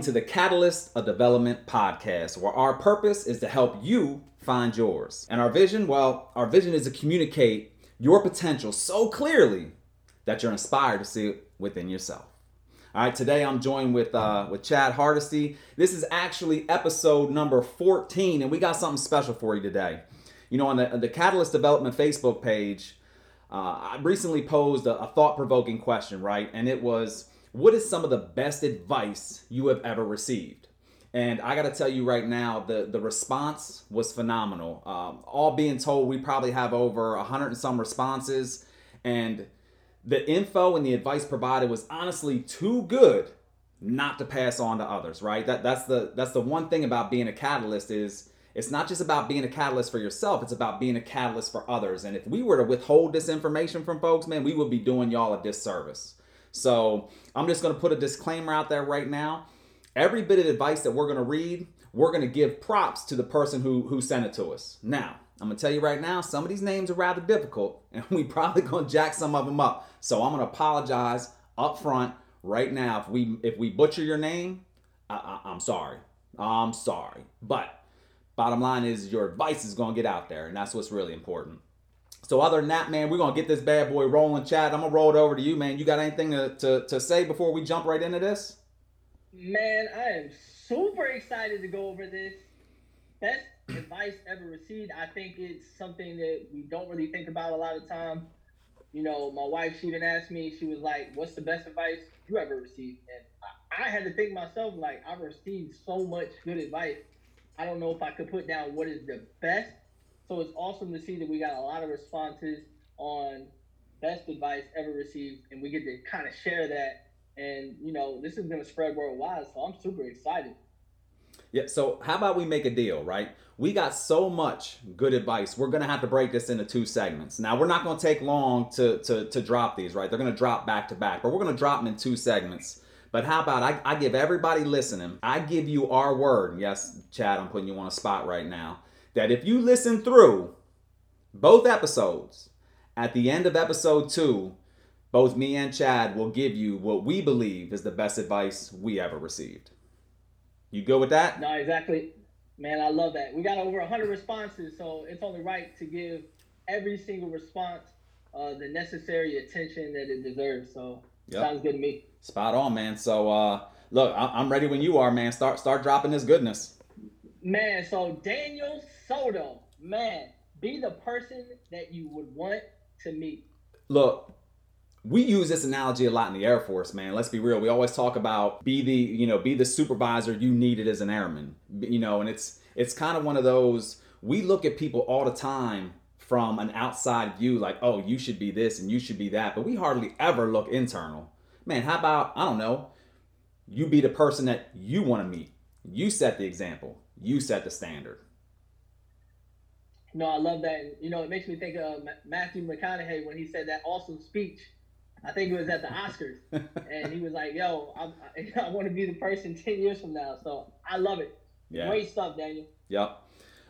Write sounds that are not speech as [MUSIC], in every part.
Welcome to the Catalyst of Development podcast, where our purpose is to help you find yours. And our vision, well, our vision is to communicate your potential so clearly that you're inspired to see it within yourself. All right, today I'm joined with uh, with Chad Hardesty. This is actually episode number 14, and we got something special for you today. You know, on the, the Catalyst Development Facebook page, uh, I recently posed a, a thought provoking question, right? And it was, what is some of the best advice you have ever received? And I got to tell you right now, the, the response was phenomenal. Um, all being told, we probably have over a hundred and some responses, and the info and the advice provided was honestly too good not to pass on to others. Right? That that's the that's the one thing about being a catalyst is it's not just about being a catalyst for yourself, it's about being a catalyst for others. And if we were to withhold this information from folks, man, we would be doing y'all a disservice. So I'm just going to put a disclaimer out there right now. Every bit of advice that we're going to read, we're going to give props to the person who, who sent it to us. Now, I'm going to tell you right now, some of these names are rather difficult, [LAUGHS] and we probably going to jack some of them up. So I'm going to apologize up front right now. If we if we butcher your name, I, I, I'm sorry. I'm sorry. But Bottom line is your advice is going to get out there, and that's what's really important. So other than that, man, we're gonna get this bad boy rolling. Chad, I'm gonna roll it over to you, man. You got anything to, to, to say before we jump right into this? Man, I am super excited to go over this. Best advice ever received. I think it's something that we don't really think about a lot of time. You know, my wife, she even asked me, she was like, What's the best advice you ever received? And I, I had to think myself, like, I've received so much good advice I don't know if I could put down what is the best. So it's awesome to see that we got a lot of responses on best advice ever received, and we get to kind of share that. And you know, this is going to spread worldwide, so I'm super excited. Yeah. So how about we make a deal, right? We got so much good advice. We're gonna have to break this into two segments. Now we're not gonna take long to to to drop these, right? They're gonna drop back to back, but we're gonna drop them in two segments. But how about I, I give everybody listening, I give you our word. Yes, Chad, I'm putting you on a spot right now. That if you listen through both episodes, at the end of episode two, both me and Chad will give you what we believe is the best advice we ever received. You go with that? No, exactly. Man, I love that. We got over 100 responses, so it's only right to give every single response uh, the necessary attention that it deserves. So yep. sounds good to me. Spot on, man. So uh, look, I- am ready when you are, man. Start start dropping this goodness. Man, so Daniel Soto, man, be the person that you would want to meet. Look, we use this analogy a lot in the Air Force, man. Let's be real. We always talk about be the, you know, be the supervisor you needed as an airman. You know, and it's it's kind of one of those we look at people all the time from an outside view like, "Oh, you should be this and you should be that." But we hardly ever look internal man, how about, I don't know, you be the person that you want to meet. You set the example, you set the standard. No, I love that. You know, it makes me think of Matthew McConaughey when he said that awesome speech. I think it was at the Oscars, [LAUGHS] and he was like, "Yo, I'm, I, [LAUGHS] I want to be the person ten years from now." So I love it. Yeah. Great stuff, Daniel. Yep.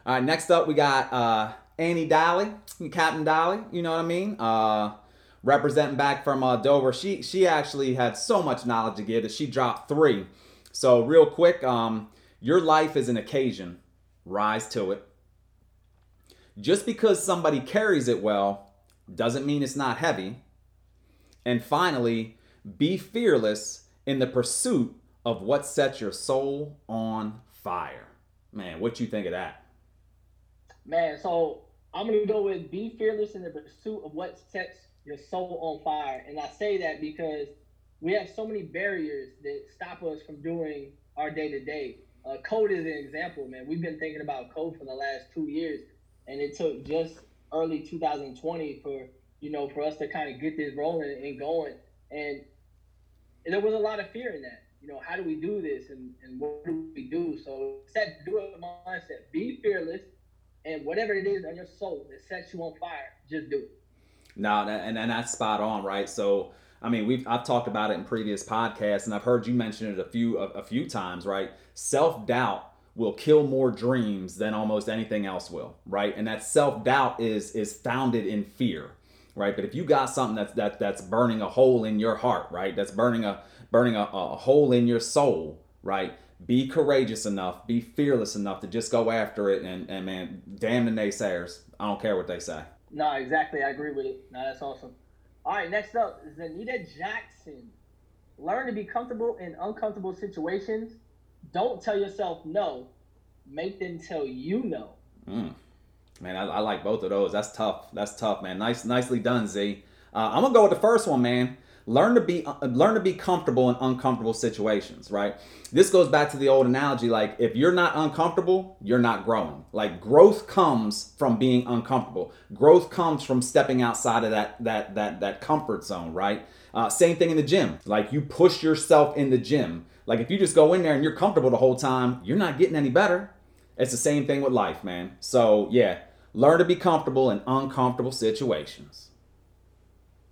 All right. Next up, we got uh, Annie Dolly, Captain Dolly. You know what I mean? Uh, representing back from uh, Dover. She she actually had so much knowledge to give that she dropped three. So real quick, um, your life is an occasion. Rise to it. Just because somebody carries it well doesn't mean it's not heavy. And finally, be fearless in the pursuit of what sets your soul on fire. Man, what you think of that? Man, so I'm gonna go with be fearless in the pursuit of what sets your soul on fire. And I say that because we have so many barriers that stop us from doing our day to day. Code is an example, man. We've been thinking about code for the last two years, and it took just early 2020 for you know for us to kind of get this rolling and going. And there was a lot of fear in that. You know, how do we do this, and, and what do we do? So set do it mindset. Be fearless, and whatever it is on your soul that sets you on fire, just do it. No, and, and that's spot on, right? So, I mean, we've I've talked about it in previous podcasts, and I've heard you mention it a few a, a few times, right? Self doubt will kill more dreams than almost anything else will, right? And that self doubt is is founded in fear, right? But if you got something that's that that's burning a hole in your heart, right? That's burning a burning a, a hole in your soul, right? Be courageous enough, be fearless enough to just go after it, and, and man, damn the naysayers. I don't care what they say. No, exactly. I agree with it. No, that's awesome. All right, next up is Anita Jackson. Learn to be comfortable in uncomfortable situations. Don't tell yourself no. Make them tell you no. Mm. Man, I, I, like both of those. That's tough. That's tough, man. Nice, nicely done, Z. am uh, gonna go with the first one, man. Learn to be uh, learn to be comfortable in uncomfortable situations, right? This goes back to the old analogy like if you're not uncomfortable, you're not growing. Like growth comes from being uncomfortable. Growth comes from stepping outside of that that that that comfort zone, right? Uh, same thing in the gym. Like you push yourself in the gym. Like if you just go in there and you're comfortable the whole time, you're not getting any better. It's the same thing with life, man. So yeah, learn to be comfortable in uncomfortable situations.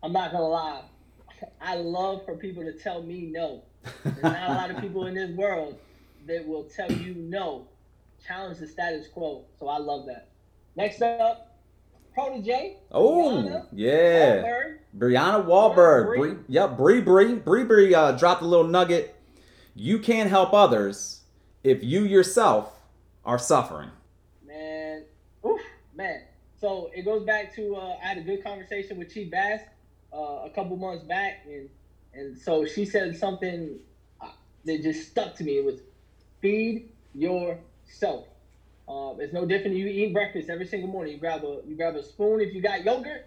I'm not gonna lie. I love for people to tell me no. There's not a lot of people in this world that will tell you no, challenge the status quo. So I love that. Next up, Protege. Oh, Brianna yeah. Wahlberg. Brianna Wahlberg. Bree, yep, Bree Bree. Bree Bree uh, dropped a little nugget. You can't help others if you yourself are suffering. Man, oof, man. So it goes back to uh, I had a good conversation with Chief Bass uh, a couple months back, and and so she said something uh, that just stuck to me. It was feed yourself. Um, it's no different. You eat breakfast every single morning. You grab a you grab a spoon. If you got yogurt,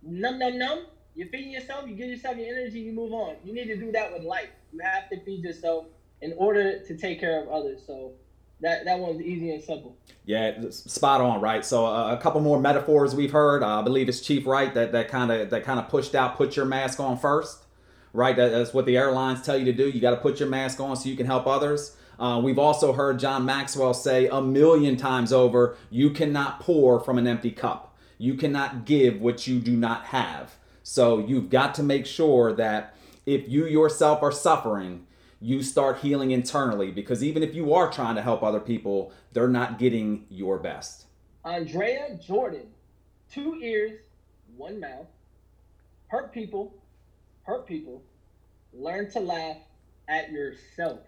num num num. You're feeding yourself. You give yourself your energy. You move on. You need to do that with life. You have to feed yourself in order to take care of others. So that that one's easy and simple. Yeah, spot on, right? So uh, a couple more metaphors we've heard. Uh, I believe it's Chief Wright that that kind of that kind of pushed out. Put your mask on first, right? That, that's what the airlines tell you to do. You got to put your mask on so you can help others. Uh, we've also heard John Maxwell say a million times over: you cannot pour from an empty cup. You cannot give what you do not have. So you've got to make sure that if you yourself are suffering you start healing internally because even if you are trying to help other people, they're not getting your best. Andrea Jordan, two ears, one mouth, hurt people, hurt people, learn to laugh at yourself.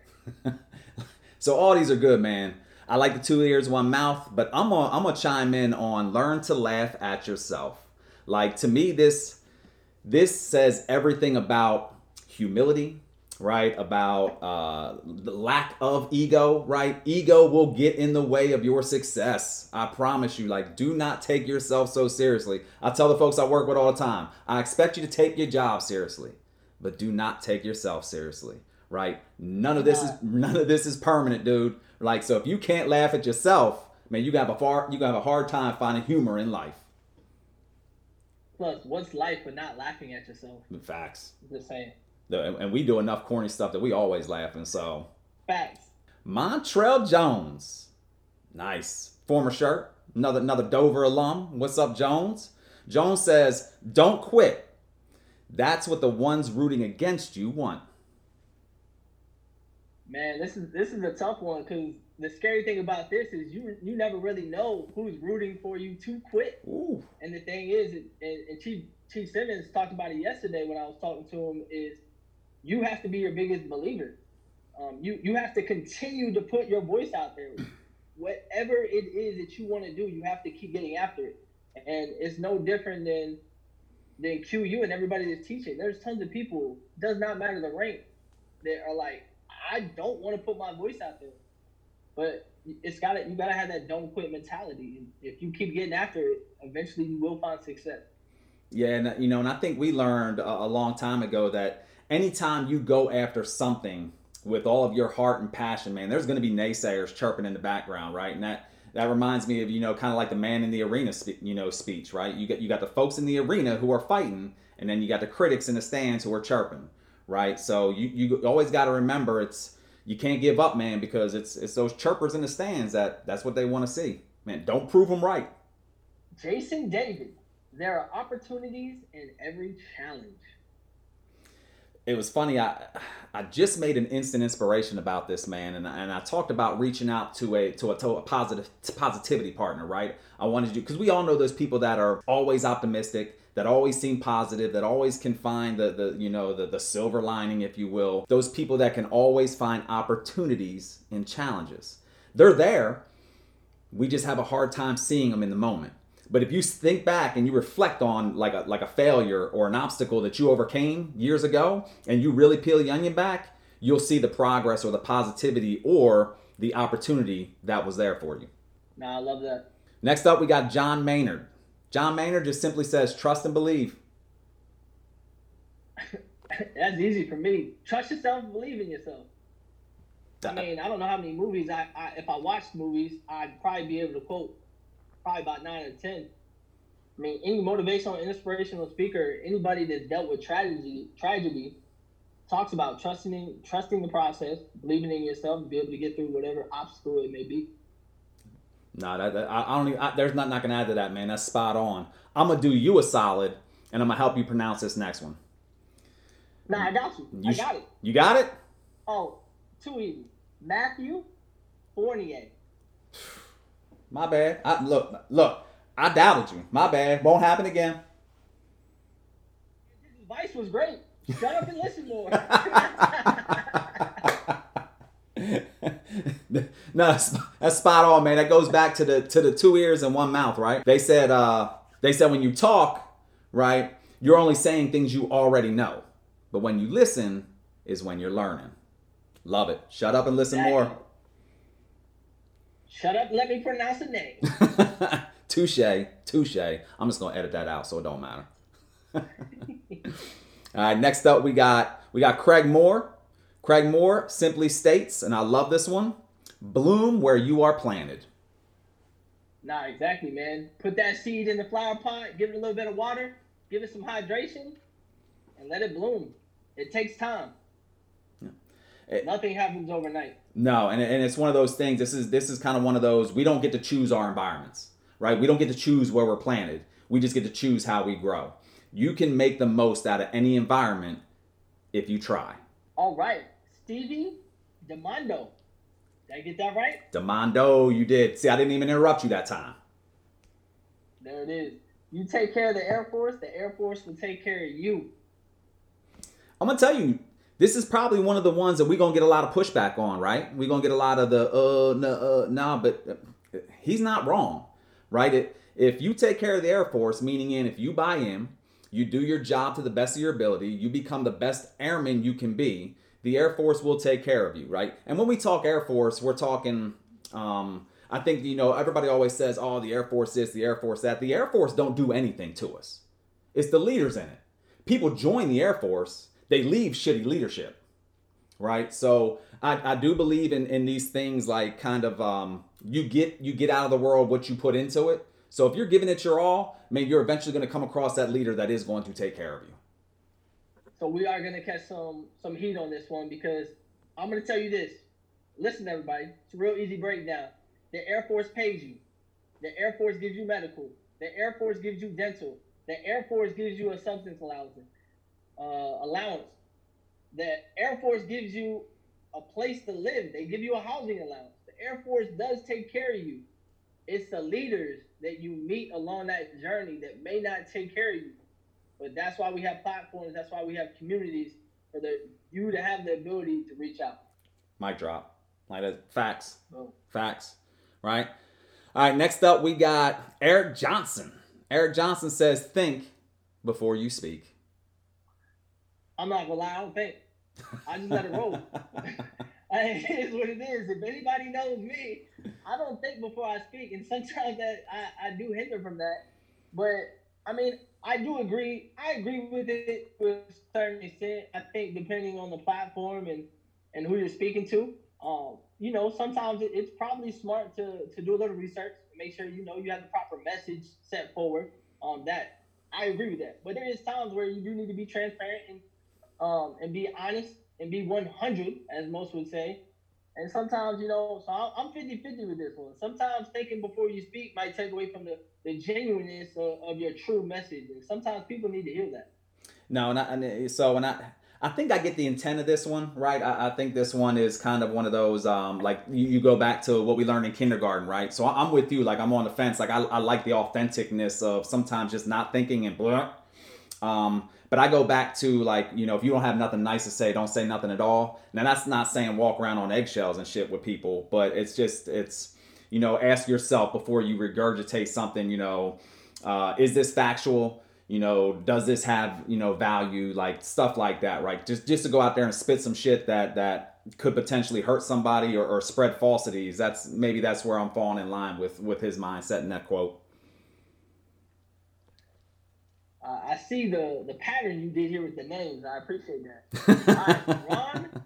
[LAUGHS] so all these are good, man. I like the two ears, one mouth, but I'm gonna I'm gonna chime in on learn to laugh at yourself. Like to me, this this says everything about humility, right? About uh, the lack of ego, right? Ego will get in the way of your success. I promise you. Like, do not take yourself so seriously. I tell the folks I work with all the time I expect you to take your job seriously, but do not take yourself seriously, right? None of this is none of this is permanent, dude. Like, so if you can't laugh at yourself, man, you got a far you got a hard time finding humor in life. Plus, what's life but not laughing at yourself? Facts. Just saying and we do enough corny stuff that we always laughing. So facts. Montrell Jones, nice former shirt, another another Dover alum. What's up, Jones? Jones says, "Don't quit. That's what the ones rooting against you want." Man, this is this is a tough one because the scary thing about this is you you never really know who's rooting for you to quit. Ooh. And the thing is, and, and Chief Chief Simmons talked about it yesterday when I was talking to him. Is you have to be your biggest believer. Um, you you have to continue to put your voice out there. Whatever it is that you want to do, you have to keep getting after it. And it's no different than than QU and everybody that's teaching. There's tons of people, does not matter the rank, that are like, I don't want to put my voice out there. But it's gotta you gotta have that don't quit mentality. If you keep getting after it, eventually you will find success. Yeah, and uh, you know, and I think we learned a, a long time ago that anytime you go after something with all of your heart and passion, man, there's going to be naysayers chirping in the background, right? And that that reminds me of you know kind of like the man in the arena, you know, speech, right? You got you got the folks in the arena who are fighting, and then you got the critics in the stands who are chirping, right? So you you always got to remember it's you can't give up, man, because it's it's those chirpers in the stands that that's what they want to see, man. Don't prove them right. Jason David, there are opportunities in every challenge it was funny. I I just made an instant inspiration about this man, and, and I talked about reaching out to a to a, to a positive to positivity partner, right? I wanted to do because we all know those people that are always optimistic. That always seem positive, that always can find the, the you know the, the silver lining, if you will. Those people that can always find opportunities in challenges. They're there. We just have a hard time seeing them in the moment. But if you think back and you reflect on like a like a failure or an obstacle that you overcame years ago, and you really peel the onion back, you'll see the progress or the positivity or the opportunity that was there for you. Nah, I love that. Next up, we got John Maynard. John Maynard just simply says, trust and believe. [LAUGHS] That's easy for me. Trust yourself, believe in yourself. I mean, I don't know how many movies I, I if I watched movies, I'd probably be able to quote probably about nine or ten. I mean, any motivational, inspirational speaker, anybody that's dealt with tragedy, tragedy, talks about trusting in, trusting the process, believing in yourself, be able to get through whatever obstacle it may be. No, that, that I, I don't. Even, I, there's not not gonna add to that, man. That's spot on. I'm gonna do you a solid, and I'm gonna help you pronounce this next one. Nah, I got you. you I got it. You got it. Oh, too easy. Matthew Fournier. My bad. I, look, look. I doubted you. My bad. Won't happen again. His advice was great. Shut up and listen more. [LAUGHS] [LAUGHS] [LAUGHS] no, that's, that's spot on, man. That goes back to the to the two ears and one mouth, right? They said uh they said when you talk, right, you're only saying things you already know. But when you listen is when you're learning. Love it. Shut up and listen more. Shut up, let me pronounce the name. [LAUGHS] touche, touche. I'm just gonna edit that out so it don't matter. [LAUGHS] All right, next up we got we got Craig Moore. Craig Moore simply states, and I love this one: bloom where you are planted. Nah, exactly, man. Put that seed in the flower pot, give it a little bit of water, give it some hydration, and let it bloom. It takes time. It, Nothing happens overnight. No, and, and it's one of those things. This is this is kind of one of those. We don't get to choose our environments, right? We don't get to choose where we're planted. We just get to choose how we grow. You can make the most out of any environment if you try. All right, Stevie Demondo. Did I get that right? Demondo, you did. See, I didn't even interrupt you that time. There it is. You take care of the Air Force, the Air Force will take care of you. I'm gonna tell you, this is probably one of the ones that we're gonna get a lot of pushback on, right? We're gonna get a lot of the uh no uh, nah, but uh, he's not wrong, right? It, if you take care of the Air Force, meaning in if you buy in, you do your job to the best of your ability, you become the best airman you can be, the Air Force will take care of you, right? And when we talk Air Force, we're talking um I think you know everybody always says, "Oh, the Air Force this, the Air Force that." The Air Force don't do anything to us. It's the leaders in it. People join the Air Force they leave shitty leadership, right? So I, I do believe in, in these things like kind of um, you get you get out of the world what you put into it. So if you're giving it your all, maybe you're eventually going to come across that leader that is going to take care of you. So we are to catch some some heat on this one because I'm to tell you this. Listen, everybody, it's a real easy breakdown. The Air Force pays you. The Air Force gives you medical. The Air Force gives you dental. The Air Force gives you a substance allowance uh, allowance. The Air Force gives you a place to live. They give you a housing allowance. The Air Force does take care of you. It's the leaders that you meet along that journey that may not take care of you. But that's why we have platforms. That's why we have communities for the you to have the ability to reach out. Mic drop. Like that. Facts. Oh. Facts. Right. All right. Next up, we got Eric Johnson. Eric Johnson says, "Think before you speak." I'm not gonna lie, I don't think. I just let it roll. [LAUGHS] it is what it is. If anybody knows me, I don't think before I speak, and sometimes that I, I do hinder from that. But I mean, I do agree. I agree with it to a certain extent. I think depending on the platform and and who you're speaking to, um, you know, sometimes it, it's probably smart to to do a little research, make sure you know you have the proper message set forward. Um, that I agree with that. But there is times where you do need to be transparent and um, and be honest and be 100, as most would say. And sometimes, you know, so I'm 50 50 with this one. Sometimes thinking before you speak might take away from the, the genuineness of, of your true message. And sometimes people need to hear that. No, and, I, and so, and I, I think I get the intent of this one, right? I, I think this one is kind of one of those, um, like you, you, go back to what we learned in kindergarten, right? So I'm with you, like I'm on the fence. Like I, I like the authenticness of sometimes just not thinking and blah, Um, but I go back to like, you know, if you don't have nothing nice to say, don't say nothing at all. Now that's not saying walk around on eggshells and shit with people, but it's just it's you know, ask yourself before you regurgitate something, you know, uh, is this factual? You know, does this have, you know, value? Like stuff like that, right? Just just to go out there and spit some shit that that could potentially hurt somebody or, or spread falsities. That's maybe that's where I'm falling in line with with his mindset in that quote. Uh, I see the the pattern you did here with the names. I appreciate that. [LAUGHS] right, Ron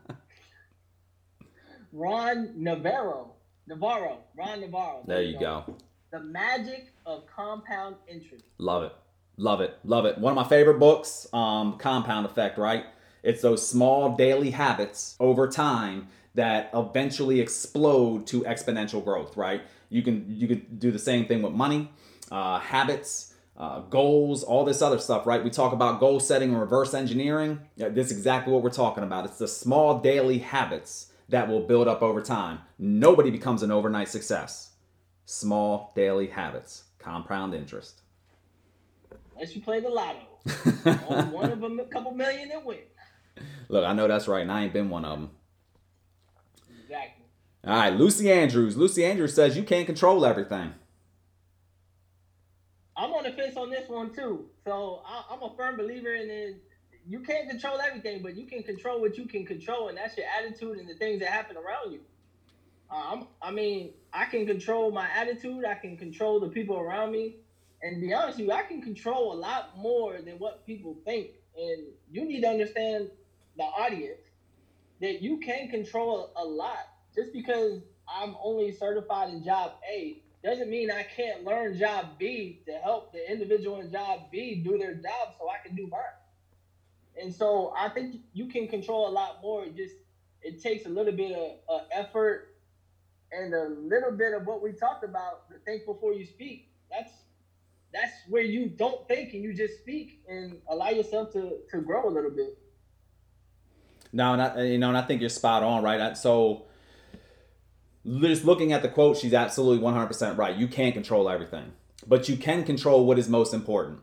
Ron Navarro. Navarro. Ron Navarro. There, there you go. go. The Magic of Compound Interest. Love it. Love it. Love it. One of my favorite books, um, Compound Effect, right? It's those small daily habits over time that eventually explode to exponential growth, right? You can you can do the same thing with money, uh, habits, uh, goals, all this other stuff, right? We talk about goal setting and reverse engineering. Yeah, this is exactly what we're talking about. It's the small daily habits that will build up over time. Nobody becomes an overnight success. Small daily habits, compound interest. Unless you play the lotto. [LAUGHS] Only one of them, a couple million and win. Look, I know that's right, and I ain't been one of them. Exactly. All right, Lucy Andrews. Lucy Andrews says you can't control everything. I'm on the fence on this one too. So I, am a firm believer in it. You can't control everything, but you can control what you can control, and that's your attitude and the things that happen around you. Um, I mean, I can control my attitude. I can control the people around me, and be honest with you, I can control a lot more than what people think. And you need to understand the audience that you can control a lot. Just because I'm only certified in job A doesn't mean I can't learn job B to help the individual in job B do their job so I can do mine. And so I think you can control a lot more. It just it takes a little bit of uh, effort and a little bit of what we talked about. Think before you speak. That's that's where you don't think and you just speak and allow yourself to to grow a little bit. No, and I, you know, and I think you're spot on, right? So just looking at the quote, she's absolutely 100% right. You can't control everything, but you can control what is most important,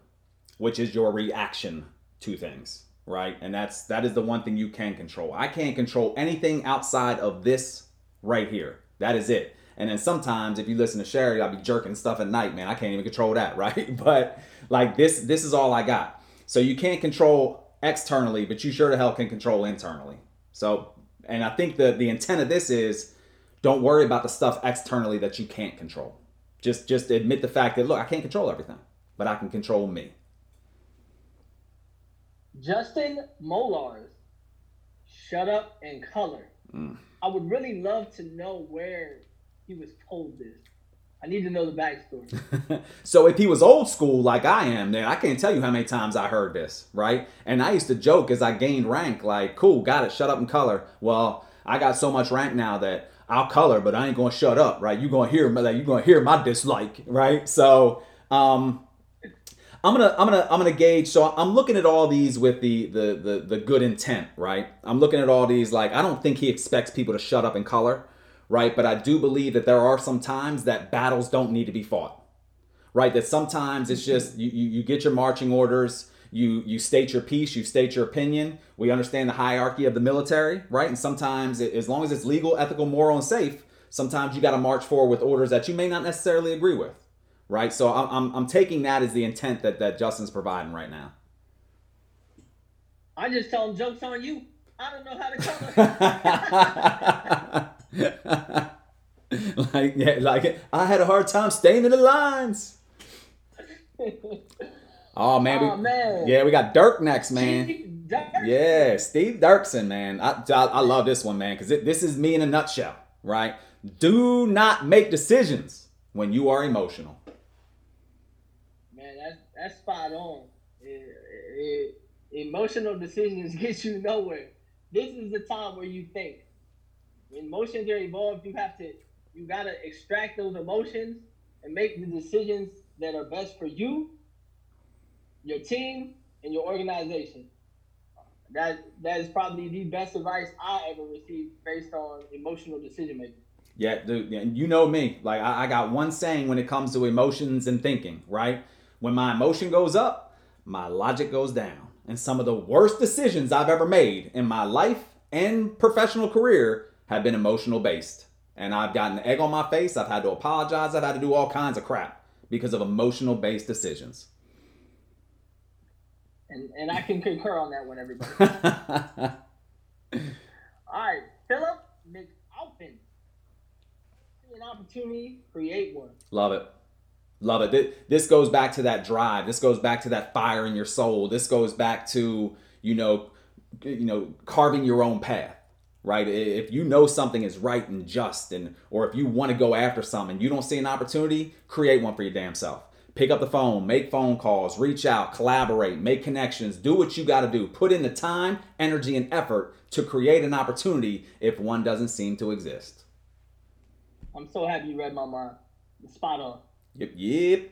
which is your reaction to things, right? And that's that is the one thing you can control. I can't control anything outside of this right here. That is it. And then sometimes if you listen to Sherry, I'll be jerking stuff at night, man. I can't even control that, [LAUGHS] right? But like this this is all I got. So you can't control externally, but you sure the hell can control internally. So and I think the the intent of this is don't worry about the stuff externally that you can't control. Just just admit the fact that look, I can't control everything, but I can control me. Justin Molars, shut up and color. Mm. I would really love to know where he was told this. I need to know the backstory. [LAUGHS] so if he was old school like I am, then I can't tell you how many times I heard this, right? And I used to joke as I gained rank, like, cool, got it, shut up and color. Well, I got so much rank now that I'll color, but I ain't gonna shut up, right? You're gonna hear like you're gonna hear my dislike, right? So um I'm gonna I'm gonna I'm gonna gauge. So I'm looking at all these with the the the the good intent, right? I'm looking at all these like I don't think he expects people to shut up and color, right? But I do believe that there are some times that battles don't need to be fought, right? That sometimes it's just you you, you get your marching orders you you state your piece, you state your opinion. We understand the hierarchy of the military, right? And sometimes, as long as it's legal, ethical, moral, and safe, sometimes you got to march forward with orders that you may not necessarily agree with, right? So I'm, I'm, I'm taking that as the intent that, that Justin's providing right now. I just tell him jokes on you. I don't know how to color. [LAUGHS] like yeah, like I had a hard time staying in the lines. [LAUGHS] Oh man, we, oh, man. yeah, we got Dirk next, man. Yeah, Steve Dirksen, man. I, I, I love this one, man, because this is me in a nutshell, right? Do not make decisions when you are emotional. Man, that's that's spot on. It, it, emotional decisions [LAUGHS] get you nowhere. This is the time where you think. When emotions are involved, you have to you gotta extract those emotions and make the decisions that are best for you your team, and your organization. That that is probably the best advice I ever received based on emotional decision making. Yeah, dude, and you know me. Like I, I got one saying when it comes to emotions and thinking, right? When my emotion goes up, my logic goes down. And some of the worst decisions I've ever made in my life and professional career have been emotional based. And I've gotten egg on my face. I've had to apologize. I've had to do all kinds of crap because of emotional based decisions. And, and I can concur on that one, everybody. [LAUGHS] all right, Philip McAlpin. See an opportunity, create one. Love it. Love it. This goes back to that drive. This goes back to that fire in your soul. This goes back to, you know, you know, carving your own path. Right? If you know something is right and just and or if you want to go after something, you don't see an opportunity, create one for your damn self. Pick up the phone, make phone calls, reach out, collaborate, make connections, do what you got to do. Put in the time, energy, and effort to create an opportunity if one doesn't seem to exist. I'm so happy you read my mind. Spot on. Yep, yep.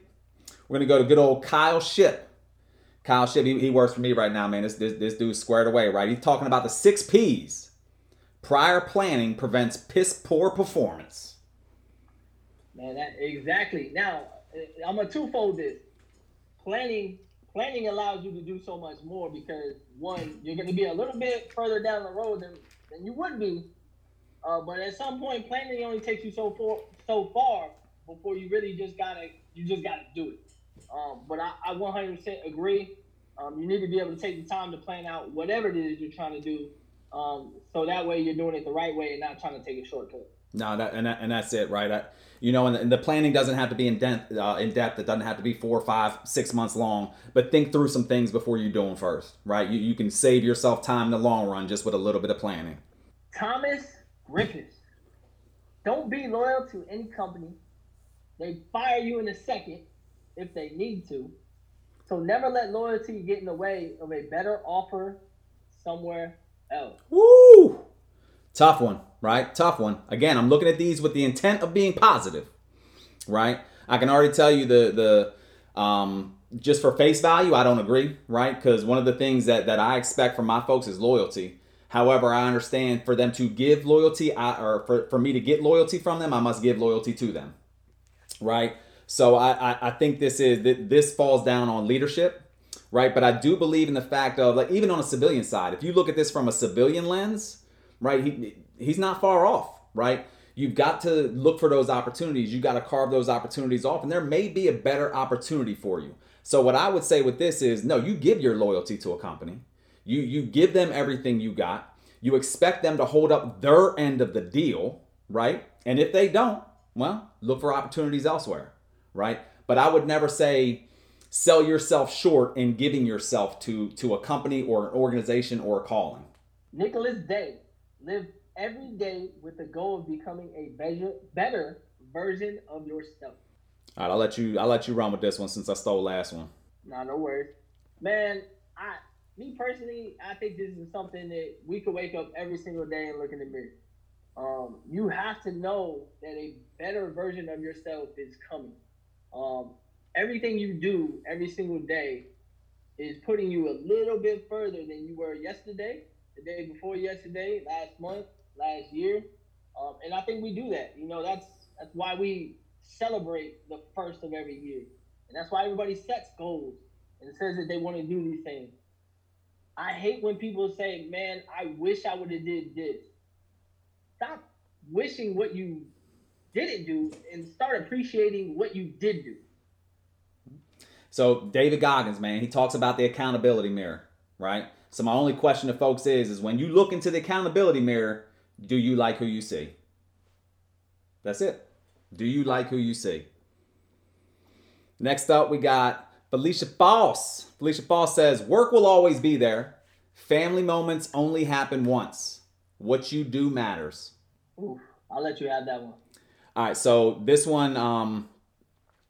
We're gonna go to good old Kyle Ship. Kyle Ship, he, he works for me right now, man. This, this this dude's squared away, right? He's talking about the six P's. Prior planning prevents piss poor performance. Man, that exactly. Now, I'm a twofold this. Planning planning allows you to do so much more because one, you're to be a little bit further down the road than, than you would be. Uh, but at some point, planning only takes you so far so far before you really just gotta you just gotta do it. Um, but I, I 100% agree. Um, you need to be able to take the time to plan out whatever it is you're trying to do, um, so that way you're doing it the right way and not trying to take a shortcut. No, that, and that, and that's it, right? I, you know, and the, and the, planning doesn't have to be in depth. Uh, in depth, it doesn't have to be four, five, six months long. But think through some things before you do them first, right? You, you can save yourself time in the long run just with a little bit of planning. Thomas Griffiths, don't be loyal to any company they fire you in a second if they need to. So never let loyalty get in the way of a better offer somewhere else. Woo! Tough one, right? Tough one. Again, I'm looking at these with the intent of being positive, right? I can already tell you the the um, just for face value, I don't agree, right? Because one of the things that that I expect from my folks is loyalty. However, I understand for them to give loyalty, I, or for, for me to get loyalty from them, I must give loyalty to them right? So I, I, I think this is this falls down on leadership, right? But I do believe in the fact of like even on a civilian side, if you look at this from a civilian lens, right? He he's not far off, right? You've got to look for those opportunities. You got to carve those opportunities off, and there may be a better opportunity for you. So what I would say with this is, no, you give your loyalty to a company. You you give them everything you got. You expect them to hold up their end of the deal, right? And if they don't, well, look for opportunities elsewhere, right? But I would never say sell yourself short in giving yourself to to a company or an organization or a calling. Nicholas Day live every day with the goal of becoming a better, better version of yourself. All right, I'll let you I'll let you run with this one since I stole last one. Nah, no worries. Man, I me personally, I think this is something that we could wake up every single day and look in the mirror. Um, you have to know that a better version of yourself is coming. Um, everything you do every single day is putting you a little bit further than you were yesterday, the day before yesterday, last month, last year. Um, and I think we do that. You know, that's that's why we celebrate the first of every year. And that's why everybody sets goals and says that they want to do these things. I hate when people say, man, I wish I would have did this stop wishing what you didn't do and start appreciating what you did do. So David Goggins, man, he talks about the accountability mirror, right? So my only question to folks is, is when you look into the accountability mirror, do you like who you see? That's it. Do you like who you see? Next up, we got Felicia Foss. Felicia Foss says, Work will always be there. Family moments only happen once. What you do matters. Ooh, I'll let you have that one. All right, so this one, um,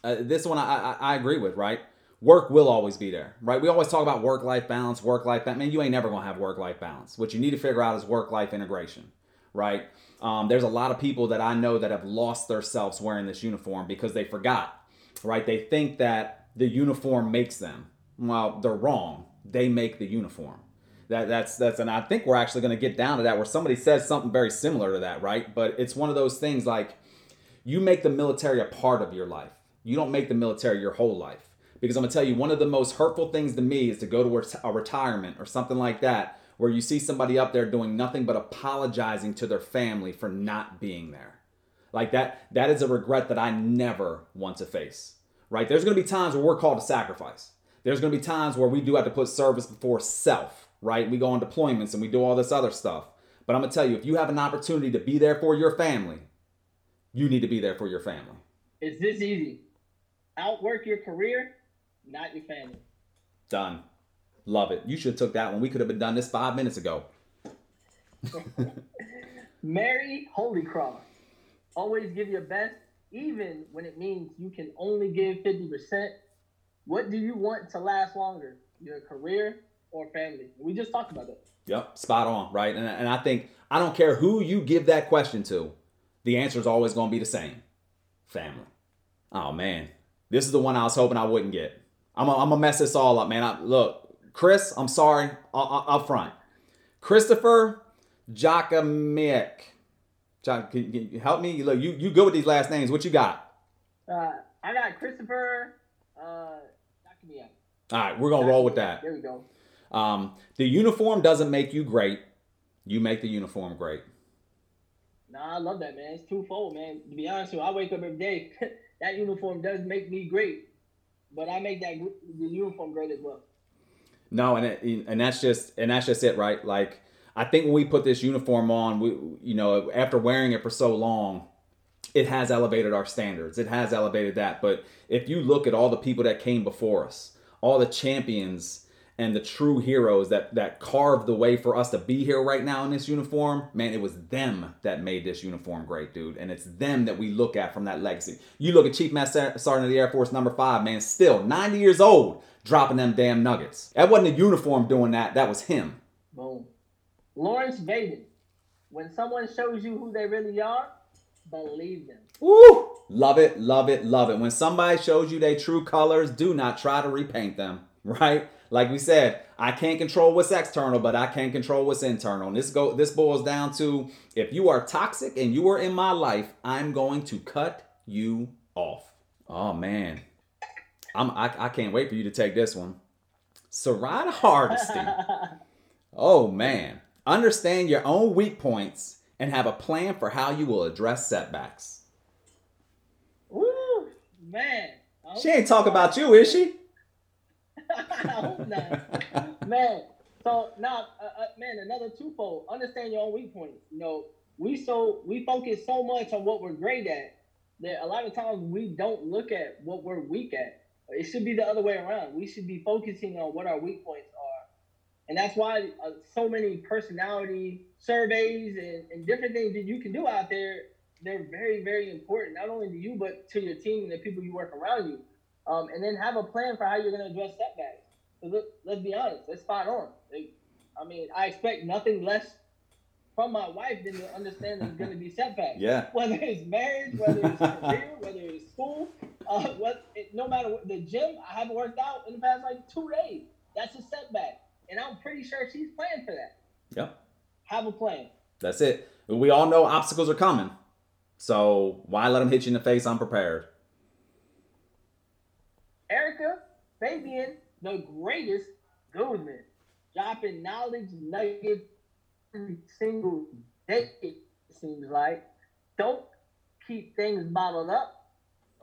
uh, this one I, I, I agree with, right? Work will always be there, right? We always talk about work life balance, work life balance. Man, you ain't never gonna have work life balance. What you need to figure out is work life integration, right? Um, there's a lot of people that I know that have lost themselves wearing this uniform because they forgot, right? They think that the uniform makes them. Well, they're wrong. They make the uniform. That that's that's and I think we're actually going to get down to that where somebody says something very similar to that, right? But it's one of those things like you make the military a part of your life. You don't make the military your whole life. Because I'm gonna tell you, one of the most hurtful things to me is to go to a retirement or something like that, where you see somebody up there doing nothing but apologizing to their family for not being there. Like that, that is a regret that I never want to face. Right? There's gonna be times where we're called to sacrifice. There's gonna be times where we do have to put service before self. Right? We go on deployments and we do all this other stuff. But I'm gonna tell you, if you have an opportunity to be there for your family, you need to be there for your family. It's this easy. Outwork your career, not your family. Done. Love it. You should have took that one. We could have been done this five minutes ago. [LAUGHS] Mary Holy Cross. Always give your best, even when it means you can only give 50%. What do you want to last longer? Your career or family? We just talked about that. Yep, spot on, right? And, and I think I don't care who you give that question to, the answer is always going to be the same family. Oh, man. This is the one I was hoping I wouldn't get. I'm going to mess this all up, man. I, look, Chris, I'm sorry up front. Christopher Jakamiek. Can, can you help me? You Look, you, you good with these last names. What you got? Uh, I got Christopher uh. All right, we're going to roll with that. There we go. Um, the uniform doesn't make you great. You make the uniform great. Nah, I love that, man. It's twofold, man. To be honest with you, I wake up every day. [LAUGHS] that uniform does make me great, but I make that the uniform great as well. No, and it, and that's just and that's just it, right? Like I think when we put this uniform on, we you know after wearing it for so long, it has elevated our standards. It has elevated that. But if you look at all the people that came before us, all the champions and the true heroes that that carved the way for us to be here right now in this uniform, man, it was them that made this uniform great, dude. And it's them that we look at from that legacy. You look at Chief Master Sergeant of the Air Force number five, man, still 90 years old, dropping them damn nuggets. That wasn't a uniform doing that, that was him. Boom. Lawrence Vaden. When someone shows you who they really are, believe them. Woo! Love it, love it, love it. When somebody shows you their true colors, do not try to repaint them, [LAUGHS] right? Like we said, I can't control what's external, but I can control what's internal. And this go this boils down to if you are toxic and you are in my life, I'm going to cut you off. Oh man. I'm I, I can't wait for you to take this one. Sarada Hardesty. [LAUGHS] oh man. Understand your own weak points and have a plan for how you will address setbacks. Ooh, man. She ain't talk about you, is she? Hope not. man, so now, uh, uh, man, another twofold. Understand your own weak points. You know, we so we focus so much on what we're great at that a lot of times we don't look at what we're weak at. It should be the other way around. We should be focusing on what our weak points are, and that's why uh, so many personality surveys and, and different things that you can do out there. They're very, very important, not only to you, but to your team and the people you work around you um, and then have a plan for how you're going to address setbacks. Look, let's be honest, that's spot on. Like, I mean, I expect nothing less from my wife than to understand there's going to be setbacks. [LAUGHS] Yeah. Whether it's marriage, whether it's career, [LAUGHS] whether it's school, uh, what, it, no matter what, the gym, I haven't worked out in the past like two days. That's a setback, and I'm pretty sure she's planned for that. Yep. Have a plan. That's it. We all know obstacles are coming, so why let them hit you in the face unprepared? Erica Fabian, the greatest Goodman, dropping knowledge nuggets every single day, it seems like. Don't keep things bottled up.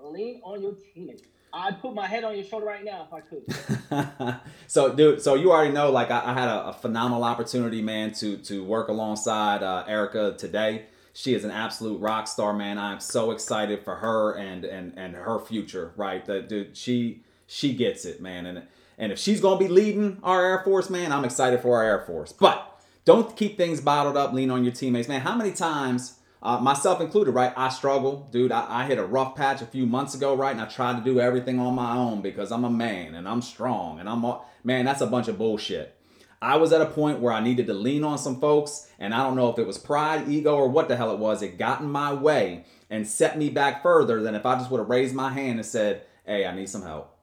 Lean on your teammates. I'd put my head on your shoulder right now if I could. [LAUGHS] so, dude, so you already know, like, I, I had a, a, phenomenal opportunity, man, to to work alongside uh, Erica today. She is an absolute rock star, man. I'm so excited for her and and and her future. Right, that dude, she she gets it, man. And and if she's gonna be leading our Air Force, man, I'm excited for our Air Force. But don't keep things bottled up. Lean on your teammates, man. How many times, uh, myself included, right? I struggle, dude. I, I hit a rough patch a few months ago, right? And I tried to do everything on my own because I'm a man and I'm strong and I'm man. That's a bunch of bullshit. I was at a point where I needed to lean on some folks, and I don't know if it was pride, ego, or what the hell it was. It got in my way and set me back further than if I just would have raised my hand and said, Hey, I need some help.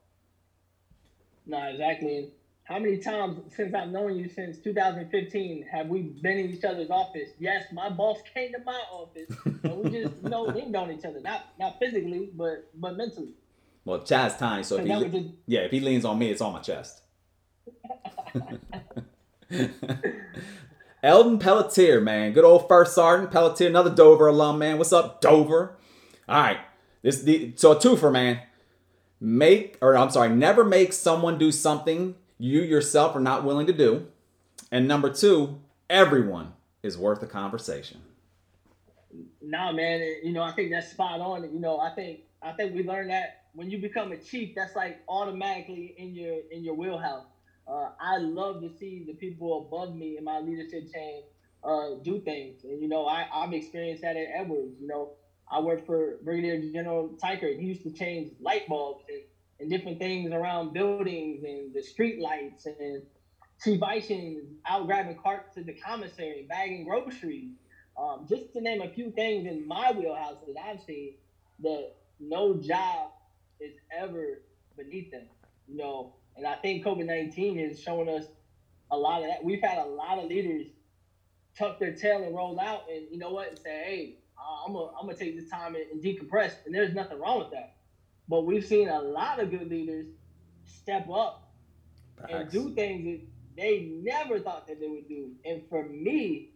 No, exactly. How many times since I've known you since 2015 have we been in each other's office? Yes, my boss [LAUGHS] came to my office, and we just you know leaned on each other, not not physically, but but mentally. Well, Chad's tiny, so if he, just... yeah, if he leans on me, it's on my chest. [LAUGHS] Eldon Pelletier, man, good old first sergeant Pelletier, another Dover alum, man. What's up, Dover? All right, this the so a twofer, man. Make or I'm sorry, never make someone do something you yourself are not willing to do. And number two, everyone is worth a conversation. Nah, man, you know I think that's spot on. You know, I think I think we learned that when you become a chief, that's like automatically in your in your wheelhouse. Uh, I love to see the people above me in my leadership chain uh, do things, and you know I I've experienced that at Edwards. You know, I worked for Brigadier General Tykert. He used to change light bulbs and, and different things around buildings and the street lights and Chief Ishins out grabbing carts at the commissary, bagging groceries. Um, just to name a few things in my wheelhouse that I've seen, that no job is ever beneath them. You know, and I think COVID nineteen is showing us a lot of that. We've had a lot of leaders tuck their tail and roll out, and you know what, and say, "Hey, I'm gonna I'm gonna take this time and, and decompress," and there's nothing wrong with that. But we've seen a lot of good leaders step up Perhaps. and do things that they never thought that they would do. And for me,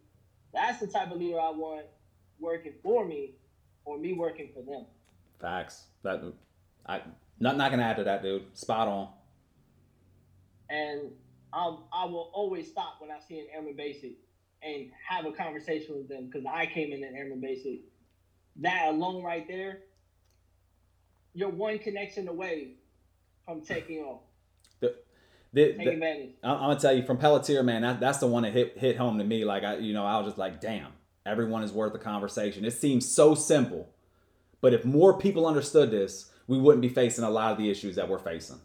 that's the type of leader I want working for me, or me working for them. Facts. That I not not gonna add to that, dude. Spot on. And I'll, I will always stop when I see an airman basic and have a conversation with them because I came in an airman basic. That alone, right there, you're one connection away from taking off. The, the, the, advantage. I'm gonna tell you from Pelletier, man. That, that's the one that hit hit home to me. Like I, you know, I was just like, damn, everyone is worth a conversation. It seems so simple, but if more people understood this, we wouldn't be facing a lot of the issues that we're facing,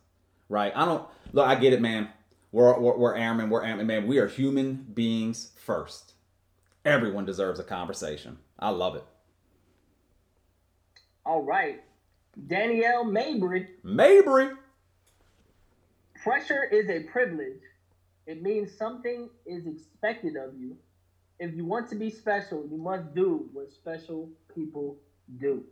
right? I don't look. I get it, man. We're we're, we're airmen. We're airmen, man. We are human beings first. Everyone deserves a conversation. I love it. All right, Danielle Mabry. Mabry. Pressure is a privilege. It means something is expected of you. If you want to be special, you must do what special people do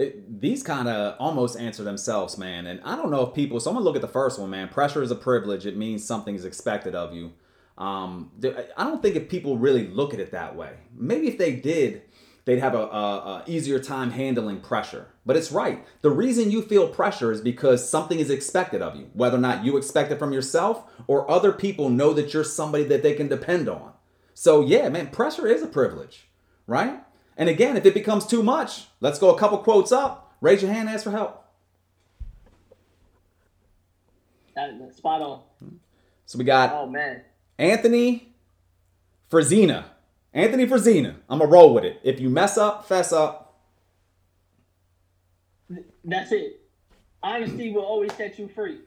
it, these kind of almost answer themselves, man. And I don't know if people. So I'm gonna look at the first one, man. Pressure is a privilege. It means something is expected of you. Um, I don't think if people really look at it that way. Maybe if they did, they'd have a, a, a, easier time handling pressure. But it's right. The reason you feel pressure is because something is expected of you, whether or not you expect it from yourself or other people know that you're somebody that they can depend on. So yeah, man, pressure is a privilege, right? And again, if it becomes too much, let's go a couple quotes up. Raise your hand, ask for help. That, spot on. So we got oh man Anthony Frazina. Anthony Frazina. I'm gonna roll with it. If you mess up, fess up. That's it. Honesty will always set you free.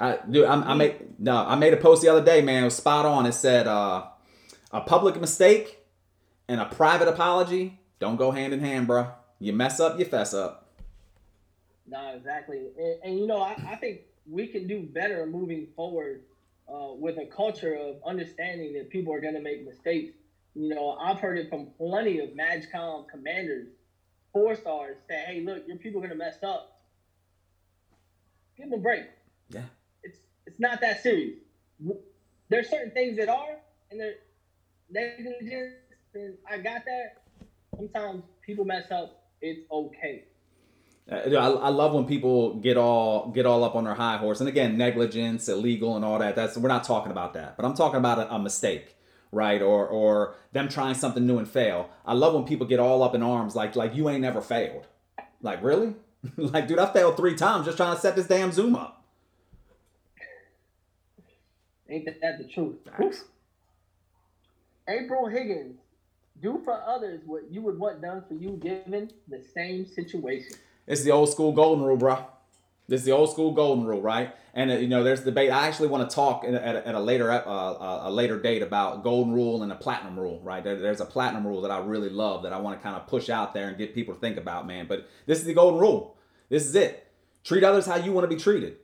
I dude, I, I made no, I made a post the other day, man. It was spot on. It said uh, a public mistake and a private apology don't go hand in hand, bro. You mess up, you fess up. No, exactly. And, and you know, I, I, think we can do better moving forward uh, with a culture of understanding that people are going to make mistakes. You know, I've heard it from plenty of MAJCOM commanders, four stars, say, hey, look, your people are going to mess up. Give them a break. Yeah. It's it's not that serious. There's certain things that are, and they're negligence I got that. Sometimes people mess up. It's okay. Uh, I, I love when people get all get all up on their high horse, and again, negligence, illegal, and all that. That's we're not talking about that, but I'm talking about a, a mistake, right? Or or them trying something new and fail. I love when people get all up in arms, like like you ain't never failed. Like really? [LAUGHS] like dude, I failed three times just trying to set this damn Zoom up. Ain't that the truth? April Higgins do for others what you would want done for you given the same situation. It's the old school golden rule, bro. This is the old school golden rule, right? And uh, you know, there's debate. I actually want to talk at a, at a later uh, uh, a later date about golden rule and a platinum rule, right? There, there's a platinum rule that I really love that I want to kind of push out there and get people to think about, man. But this is the golden rule. This is it. Treat others how you want to be treated,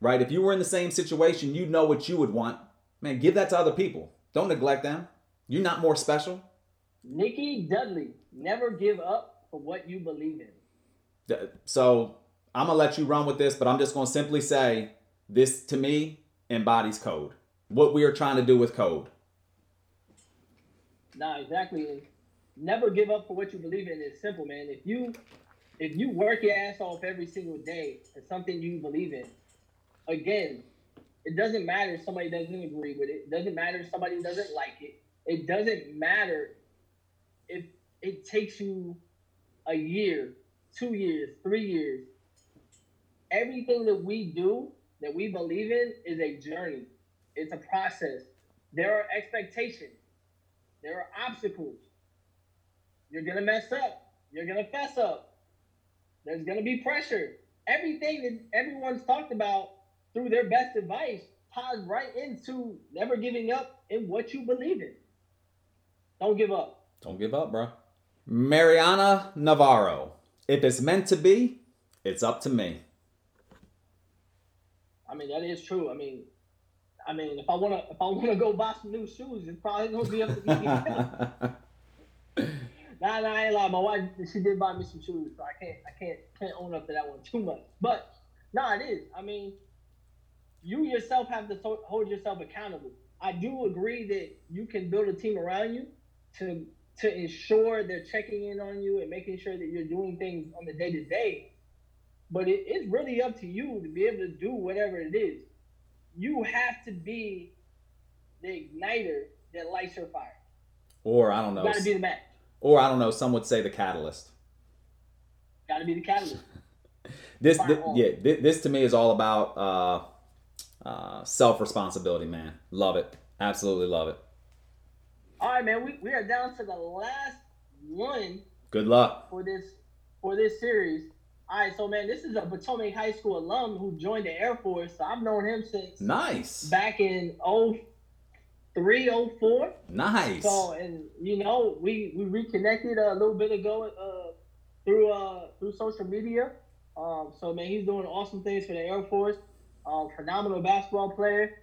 right? If you were in the same situation, you know what you would want. Man, give that to other people. Don't neglect them. You're not more special. Nikki Dudley, never give up for what you believe in. So I'm gonna let you run with this, but I'm just gonna simply say this to me embodies code. What we are trying to do with code. Nah, exactly. Never give up for what you believe in. It's simple, man. If you if you work your ass off every single day for something you believe in, again, it doesn't matter if somebody doesn't agree with it. It doesn't matter if somebody doesn't like it. It doesn't matter if it takes you a year, two years, three years. Everything that we do, that we believe in, is a journey. It's a process. There are expectations. There are obstacles. You're gonna mess up. You're gonna fess up. There's gonna be pressure. Everything that everyone's talked about through their best advice ties right into never giving up in what you believe in. Don't give up. Don't give up, bro. Mariana Navarro. If it's meant to be, it's up to me. I mean, that is true. I mean, I mean, if I wanna if I wanna go buy some new shoes, it's probably gonna be up to me. [LAUGHS] nah, nah, I ain't lie. My wife, she did buy me some shoes, so I can't, I can't, can't own up to that one too much. But nah, it is. I mean, you yourself have to hold yourself accountable. I do agree that you can build a team around you to to ensure they're checking in on you and making sure that you're doing things on the day to day. But it, it's really up to you to be able to do whatever it is. You have to be the igniter that lights your fire. Or I don't know. You gotta be the match. Or I don't know. Some would say the catalyst. Gotta be the catalyst. [LAUGHS] this, yeah, this, this, to me is all about uh, uh, self responsibility, man. Love it. Absolutely love it. All right, man. We, we are down to the last one. Good luck for this for this series. All right, so man, this is a Potomac High School alum who joined the Air Force. So I've known him since nice back in 03, 04. Nice. So and you know we we reconnected a little bit ago uh, through uh, through social media. Um, so man, he's doing awesome things for the Air Force. Um, phenomenal basketball player.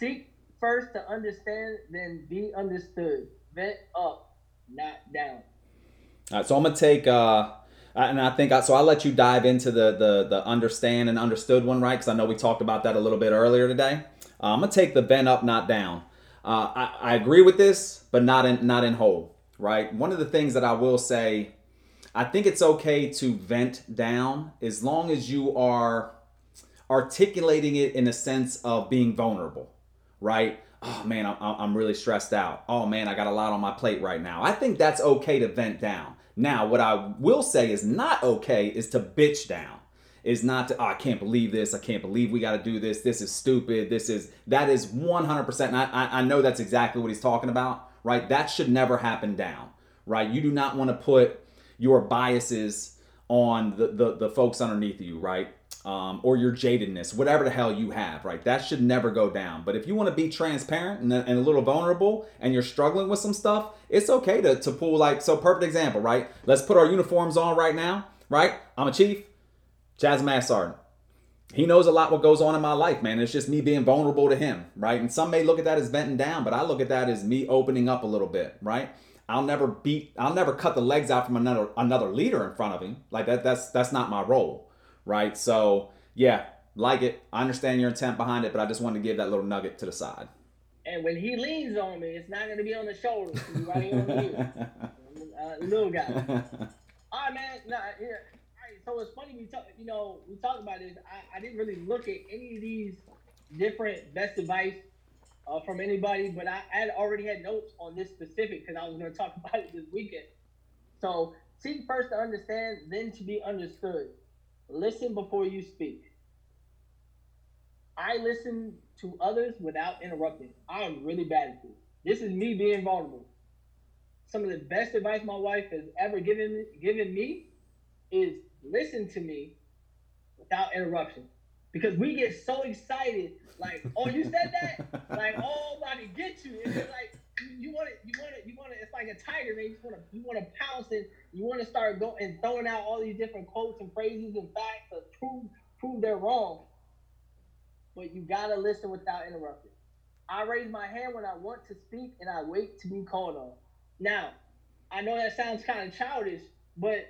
Seek first to understand, then be understood. Vent up, not down. All right, so I'm gonna take. Uh, and I think I, so. I'll let you dive into the the the understand and understood one, right? Because I know we talked about that a little bit earlier today. Uh, I'm gonna take the vent up, not down. Uh, I, I agree with this, but not in not in whole, right? One of the things that I will say, I think it's okay to vent down as long as you are articulating it in a sense of being vulnerable, right? Oh man, I'm, I'm really stressed out. Oh man, I got a lot on my plate right now. I think that's okay to vent down. Now, what I will say is not okay is to bitch down. Is not to, oh, I can't believe this. I can't believe we got to do this. This is stupid. This is, that is 100%. And I, I know that's exactly what he's talking about, right? That should never happen down, right? You do not want to put your biases on the, the, the folks underneath you, right? Um, or your jadedness, whatever the hell you have, right? That should never go down. But if you want to be transparent and, and, a little vulnerable and you're struggling with some stuff, it's okay to, to pull, like, so perfect example, right? Let's put our uniforms on right now, right? I'm a chief, Chad's Mass Sergeant. He knows a lot what goes on in my life, man. It's just me being vulnerable to him, right? And some may look at that as venting down, but I look at that as me opening up a little bit, right? I'll never beat, I'll never cut the legs out from another another leader in front of him. Like that, that's that's not my role right? So yeah, like it. I understand your intent behind it, but I just wanted to give that little nugget to the side. And when he leans on me, it's not going to be on the shoulder. It's right on the uh, [LAUGHS] little guy. All right, man. Nah, here. All right. So it's funny we talk. You know, we talked about this. I, I didn't really look at any of these different best advice uh, from anybody, but I, I had already had notes on this specific because I was going [LAUGHS] to talk about it this weekend. So seek first to understand, then to be understood. Listen before you speak. I listen to others without interrupting. I am really bad at this. This is me being vulnerable. Some of the best advice my wife has ever given given me is listen to me without interruption. Because we get so excited, like, oh, you said that? [LAUGHS] like, oh, I'm about to get you. It's like you want it, you want it, you want it. It's like a tiger, man. You want to, you want to pounce and you want to start going and throwing out all these different quotes and phrases and facts to prove prove they're wrong. But you gotta listen without interrupting. I raise my hand when I want to speak, and I wait to be called on. Now, I know that sounds kind of childish, but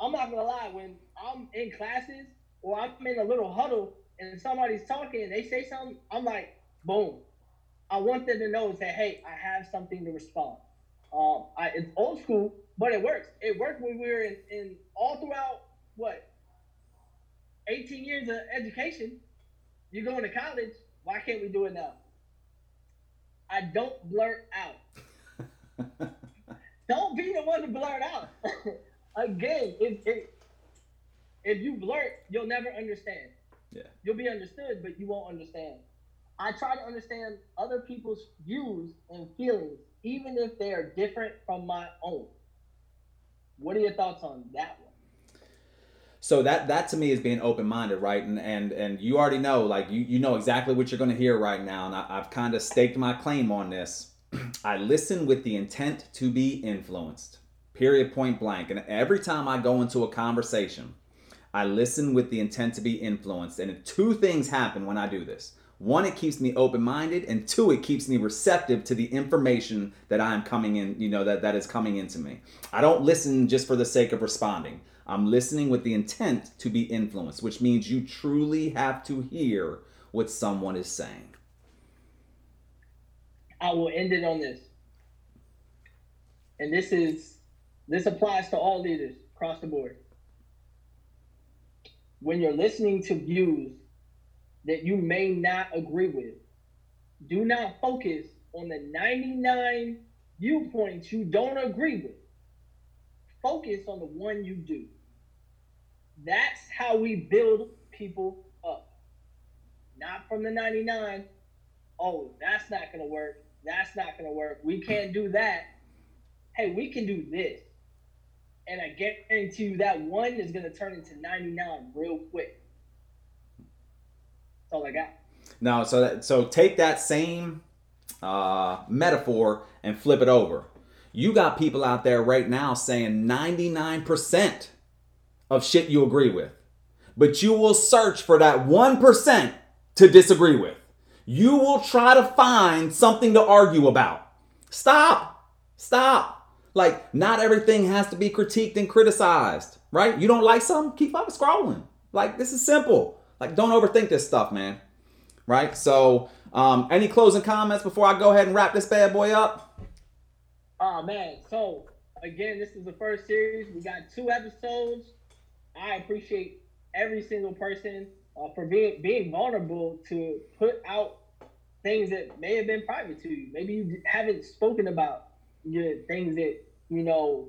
I'm not gonna lie, when I'm in classes or I'm in a little huddle and somebody's talking and they say something, I'm like, boom. I want them to know and say, hey, I have something to respond. Um, I, it's old school, but it works. It worked when we were in, in all throughout what 18 years of education. You're going to college. Why can't we do it now? I don't blurt out. [LAUGHS] don't be the one to blurt out. [LAUGHS] Again, if, if if you blurt, you'll never understand. Yeah. You'll be understood, but you won't understand. I try to understand other people's views and feelings, even if they are different from my own. What are your thoughts on that one? So that that to me is being open minded, right? And and and you already know, like you you know exactly what you're going to hear right now, and I, I've kind of staked my claim on this. [CLEARS THROAT] I listen with the intent to be influenced. Period. Point blank. And every time I go into a conversation, I listen with the intent to be influenced. And two things happen when I do this. One, it keeps me open minded, and two, it keeps me receptive to the information that I'm coming in, you know, that, that is coming into me. I don't listen just for the sake of responding. I'm listening with the intent to be influenced, which means you truly have to hear what someone is saying. I will end it on this. And this is this applies to all leaders across the board. When you're listening to views that you may not agree with, do not focus on the 99 viewpoints you don't agree with. Focus on the one you do. That's how we build people up. Not from the 99. Oh, that's not going to work. That's not going to work. We can't do that. Hey, we can do this. And I guarantee you that one is going to turn into 99 real quick. That's all I got. Now, so that, so take that same uh, metaphor and flip it over. You got people out there right now saying 99% of shit you agree with, but you will search for that 1% to disagree with. You will try to find something to argue about. Stop. Stop. Like, not everything has to be critiqued and criticized, right? You don't like something, keep up scrolling. Like, this is simple. Like, don't overthink this stuff, man. Right? So, um, any closing comments before I go ahead and wrap this bad boy up? Oh, man. So, again, this is the first series. We got two episodes. I appreciate every single person uh, for being being vulnerable to put out things that may have been private to you. Maybe you haven't spoken about your things that you know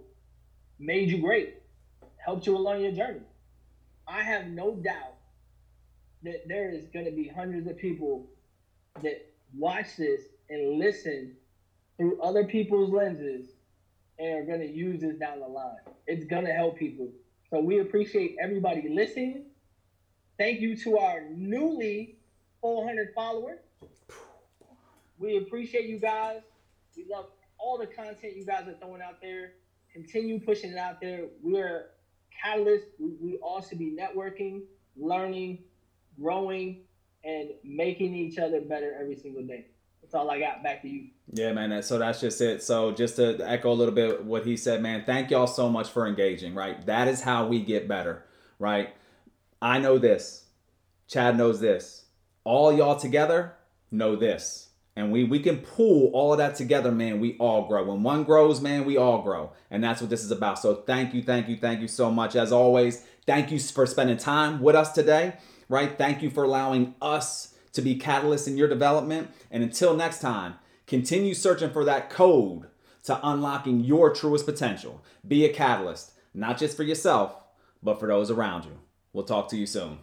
made you great, helped you along your journey. I have no doubt that there is going to be hundreds of people that watch this and listen through other people's lenses and are going to use this down the line. It's going to help people. So we appreciate everybody listening. Thank you to our newly 400 followers. We appreciate you guys. We love all the content you guys are throwing out there. Continue pushing it out there. We're catalysts. We, we all should be networking, learning, growing, and making each other better every single day. That's all I got. Back to you. Yeah, man. So that's just it. So just to echo a little bit what he said, man. Thank y'all so much for engaging. Right, that is how we get better. Right. I know this. Chad knows this. All y'all together know this. And we we can pull all of that together, man. We all grow. When one grows, man, we all grow. And that's what this is about. So thank you, thank you, thank you so much. As always, thank you for spending time with us today. Right? Thank you for allowing us to be catalysts in your development. And until next time, continue searching for that code to unlocking your truest potential. Be a catalyst, not just for yourself, but for those around you. We'll talk to you soon.